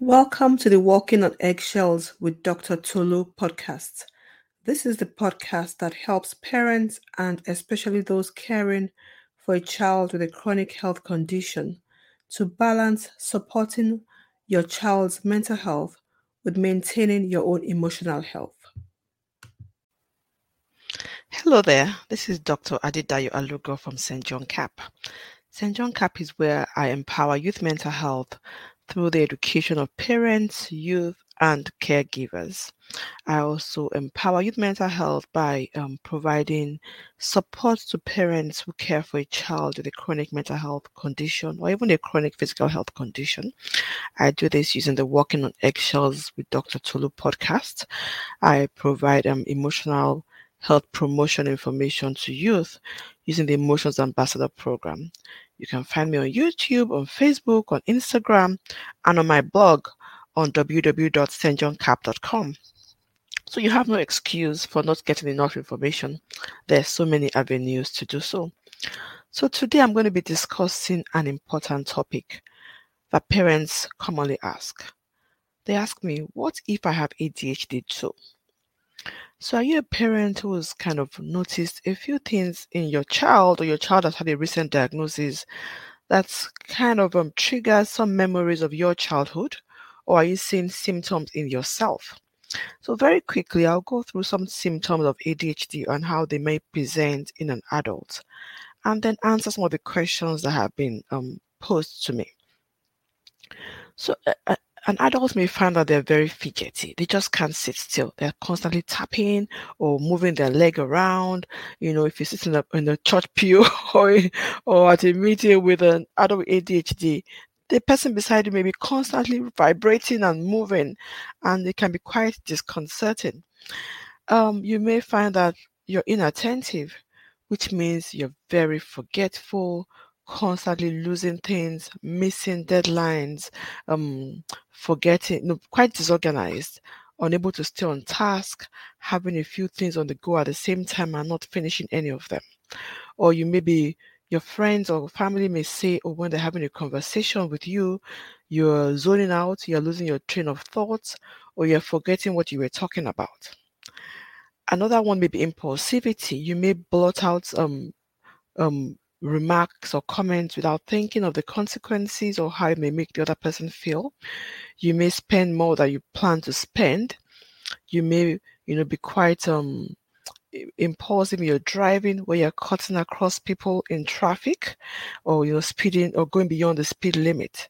Welcome to the Walking on Eggshells with Dr. Tolu podcast. This is the podcast that helps parents and especially those caring for a child with a chronic health condition to balance supporting your child's mental health with maintaining your own emotional health. Hello there, this is Dr. Adedayo Alugo from St. John Cap. St. John Cap is where I empower youth mental health through the education of parents, youth, and caregivers. I also empower youth mental health by um, providing support to parents who care for a child with a chronic mental health condition or even a chronic physical health condition. I do this using the Walking on Eggshells with Dr. Tolu podcast. I provide um, emotional health promotion information to youth using the Emotions Ambassador program. You can find me on YouTube, on Facebook, on Instagram, and on my blog on www.stjohncap.com. So you have no excuse for not getting enough information. There's so many avenues to do so. So today I'm going to be discussing an important topic that parents commonly ask. They ask me, what if I have ADHD too? So are you a parent who's kind of noticed a few things in your child or your child has had a recent diagnosis that's kind of um, triggers some memories of your childhood? Or are you seeing symptoms in yourself? So very quickly, I'll go through some symptoms of ADHD and how they may present in an adult, and then answer some of the questions that have been um, posed to me. So, and adults may find that they're very fidgety. They just can't sit still. They're constantly tapping or moving their leg around. You know, if you sit in a, in a church pew or, or at a meeting with an adult with ADHD, the person beside you may be constantly vibrating and moving, and it can be quite disconcerting. Um, you may find that you're inattentive, which means you're very forgetful, constantly losing things, missing deadlines, um, forgetting, no, quite disorganized, unable to stay on task, having a few things on the go at the same time and not finishing any of them. Or you may be your friends or family may say, or oh, when they're having a conversation with you, you're zoning out, you're losing your train of thoughts, or you're forgetting what you were talking about. Another one may be impulsivity. You may blot out um, um, remarks or comments without thinking of the consequences or how it may make the other person feel. You may spend more than you plan to spend. You may, you know, be quite um impulsive you're driving where you're cutting across people in traffic or you're speeding or going beyond the speed limit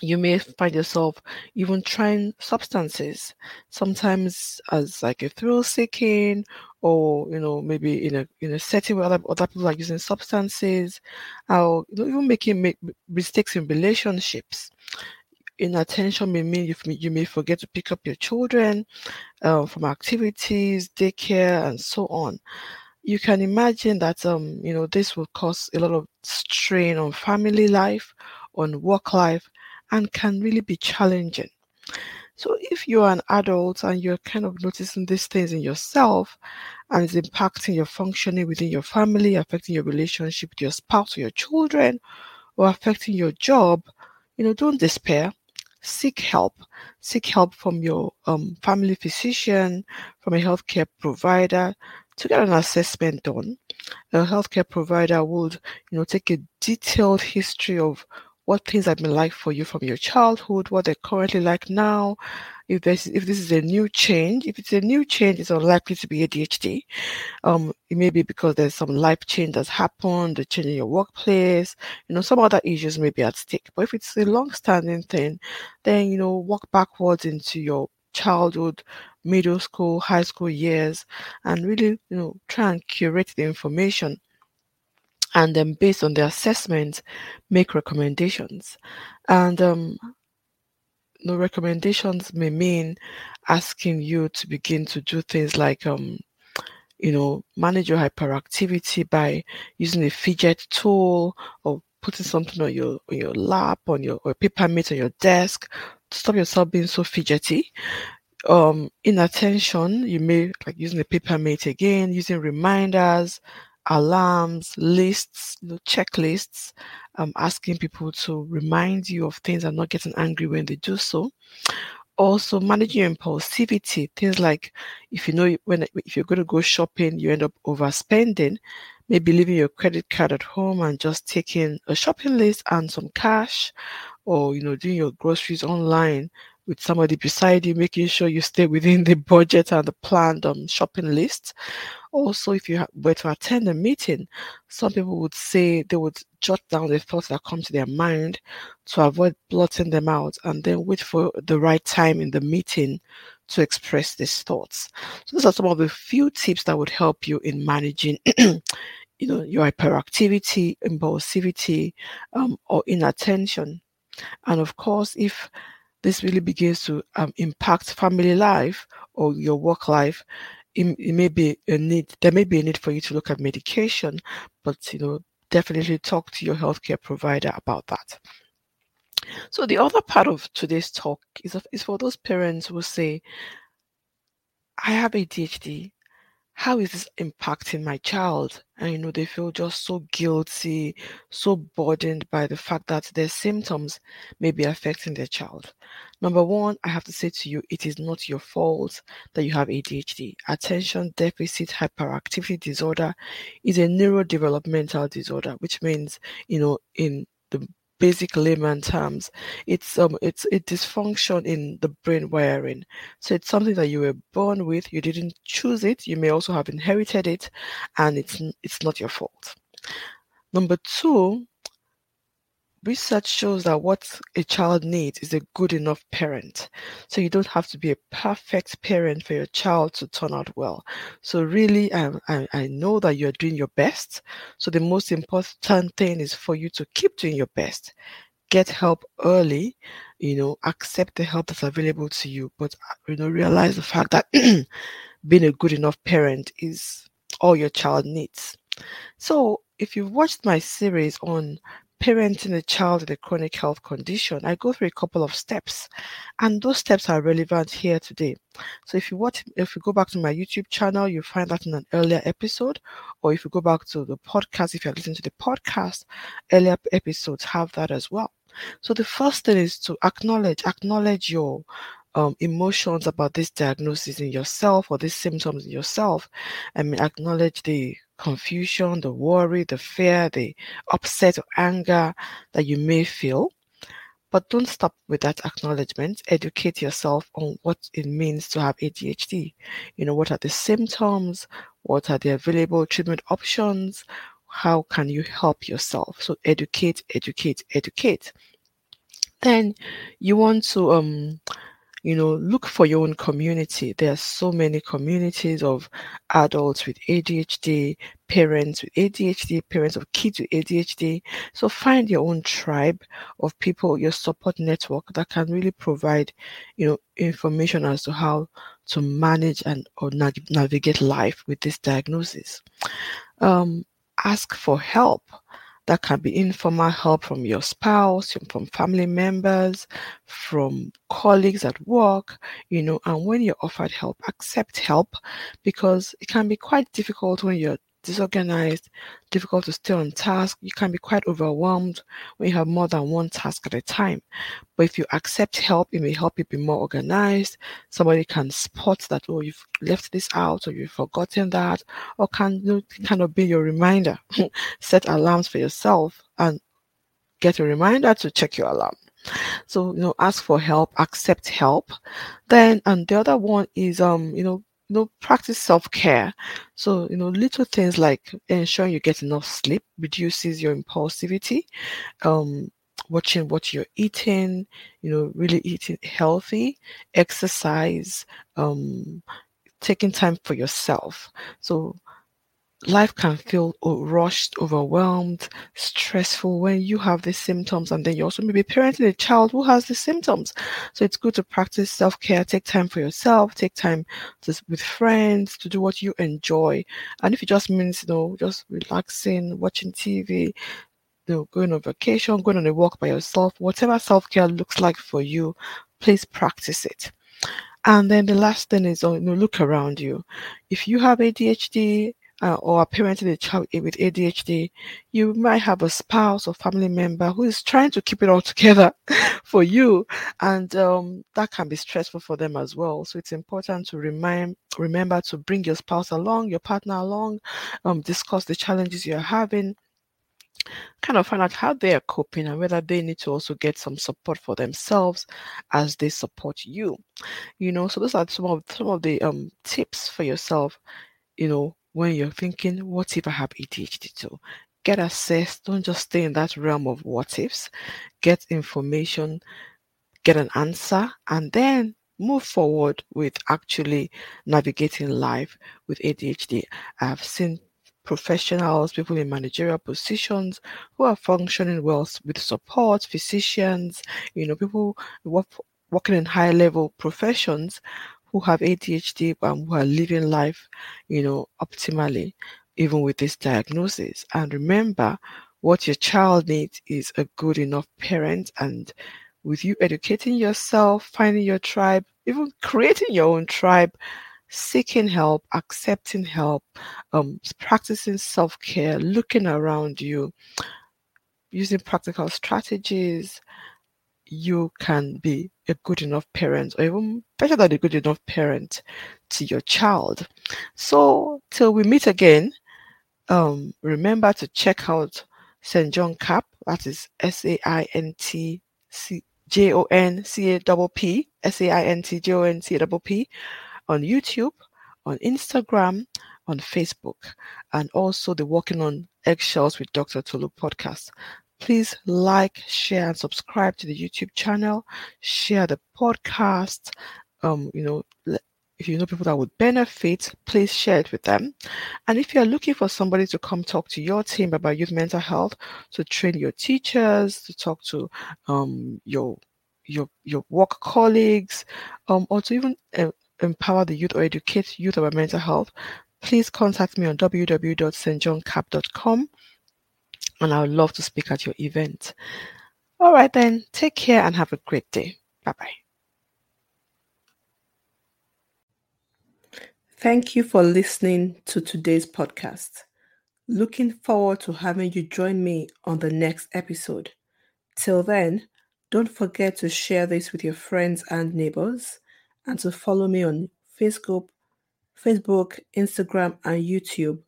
you may find yourself even trying substances sometimes as like a thrill seeking or you know maybe in a in a setting where other, other people are using substances or you know, even making make mistakes in relationships. Inattention may mean you, you may forget to pick up your children uh, from activities daycare and so on. You can imagine that um you know this will cause a lot of strain on family life on work life and can really be challenging. So if you're an adult and you're kind of noticing these things in yourself and it's impacting your functioning within your family, affecting your relationship with your spouse or your children, or affecting your job, you know, don't despair. Seek help. Seek help from your um, family physician, from a healthcare provider to get an assessment done. A healthcare provider would, you know, take a detailed history of what things have been like for you from your childhood, what they're currently like now. If this if this is a new change, if it's a new change, it's unlikely to be ADHD. Um, it may be because there's some life change that's happened, a change in your workplace, you know, some other issues may be at stake. But if it's a long-standing thing, then you know, walk backwards into your childhood, middle school, high school years, and really, you know, try and curate the information and then based on the assessment make recommendations. And um, the recommendations may mean asking you to begin to do things like um, you know manage your hyperactivity by using a fidget tool or putting something on your on your lap on your or paper mate on your desk to stop yourself being so fidgety. Um inattention you may like using a paper mate again using reminders alarms, lists, you know, checklists, um, asking people to remind you of things and not getting angry when they do so. Also, managing your impulsivity, things like if you know when if you're going to go shopping, you end up overspending, maybe leaving your credit card at home and just taking a shopping list and some cash, or you know doing your groceries online with somebody beside you, making sure you stay within the budget and the planned um, shopping list. Also, if you were to attend a meeting, some people would say they would jot down the thoughts that come to their mind to avoid blotting them out and then wait for the right time in the meeting to express these thoughts. So those are some of the few tips that would help you in managing you know your hyperactivity, impulsivity, um, or inattention. And of course, if this really begins to um, impact family life or your work life, it, it, may be a need. There may be a need for you to look at medication, but you know, definitely talk to your healthcare provider about that. So the other part of today's talk is, is for those parents who say, "I have ADHD how is this impacting my child? And you know, they feel just so guilty, so burdened by the fact that their symptoms may be affecting their child. Number one, I have to say to you, it is not your fault that you have ADHD. Attention deficit hyperactivity disorder is a neurodevelopmental disorder, which means, you know, in the basic layman terms, it's um it's a dysfunction in the brain wiring. So it's something that you were born with. You didn't choose it. You may also have inherited it, and it's it's not your fault. Number two, research shows that what a child needs is a good enough parent. So you don't have to be a perfect parent for your child to turn out well. So really, um, I, I know that you're doing your best. So the most important thing is for you to keep doing your best. Get help early, you know, accept the help that's available to you, but you know, realize the fact that being a good enough parent is all your child needs. So if you've watched my series on parenting a child with a chronic health condition, I go through a couple of steps, and those steps are relevant here today. So if you watch, if you go back to my YouTube channel, you find that in an earlier episode, or if you go back to the podcast, if you're listening to the podcast, earlier episodes have that as well. So the first thing is to acknowledge, acknowledge your um, emotions about this diagnosis in yourself or these symptoms in yourself. I mean, acknowledge the confusion, the worry, the fear, the upset or anger that you may feel. But don't stop with that acknowledgement. Educate yourself on what it means to have ADHD. You know, what are the symptoms? What are the available treatment options? How can you help yourself? So educate, educate, educate. Then you want to um you know, look for your own community. There are so many communities of adults with ADHD, parents with ADHD, parents of kids with ADHD. So find your own tribe of people, your support network that can really provide, you know, information as to how to manage and or navigate life with this diagnosis. Um, ask for help that can be informal help from your spouse, from family members, from colleagues at work, you know, and when you're offered help, accept help because it can be quite difficult when you're disorganized, difficult to stay on task. You can be quite overwhelmed when you have more than one task at a time. But if you accept help, it may help you be more organized. Somebody can spot that, oh, you've left this out or you've forgotten that, or can you kind of be your reminder. Set alarms for yourself and get a reminder to check your alarm. So, you know, ask for help, accept help. Then, and the other one is, um, you know, you know, practice self care. So, you know, little things like ensuring you get enough sleep reduces your impulsivity. Um, watching what you're eating, you know, really eating healthy, exercise, um, taking time for yourself. So, life can feel rushed, overwhelmed, stressful when you have the symptoms, and then you also maybe parenting a child who has the symptoms. So it's good to practice self care, take time for yourself, take time to, with friends to do what you enjoy. And if it just means, you know, just relaxing, watching TV, you know, going on vacation, going on a walk by yourself, whatever self care looks like for you, please practice it. And then the last thing is, you know, look around you. If you have ADHD, uh, or are parenting a child with ADHD, you might have a spouse or family member who is trying to keep it all together for you, and um, that can be stressful for them as well. So it's important to remind, remember to bring your spouse along, your partner along, um, discuss the challenges you're having kind of find out how they are coping and whether they need to also get some support for themselves as they support you you know so those are some of some of the um tips for yourself you know when you're thinking what if i have adhd too? Get assessed. Don't just stay in that realm of what ifs. Get information get an answer and then move forward with actually navigating life with adhd i've seen professionals, people in managerial positions who are functioning well with support, physicians, you know, people work, working in high level professions who have ADHD and who are living life, you know, optimally, even with this diagnosis. And remember, what your child needs is a good enough parent. And with you educating yourself, finding your tribe, even creating your own tribe, seeking help, accepting help, um, practicing self care, looking around you, using practical strategies, you can be a good enough parent, or even better than a good enough parent to your child. So, till we meet again, um, remember to check out St. John Cap, that is S A I N T C J O N C A P P, S A I N T J O N C A P P on YouTube, on Instagram, on Facebook, and also the Walking on Eggshells with Dr. Tolu podcast. Please like, share, and subscribe to the YouTube channel. Share the podcast. Um, you know, if you know people that would benefit, please share it with them. And if you're looking for somebody to come talk to your team about youth mental health, to train your teachers, to talk to um, your your your work colleagues, um, or to even uh, empower the youth or educate youth about mental health, please contact me on www.stjohncap.com and I would love to speak at your event. All right, then, take care and have a great day. Bye bye. Thank you for listening to today's podcast. Looking forward to having you join me on the next episode. Till then, don't forget to share this with your friends and neighbors and to follow me on Facebook, Facebook, Instagram, and YouTube,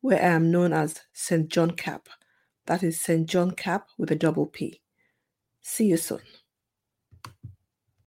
where I am known as St. John Cap. That is St. John Cap with a double P. See you soon.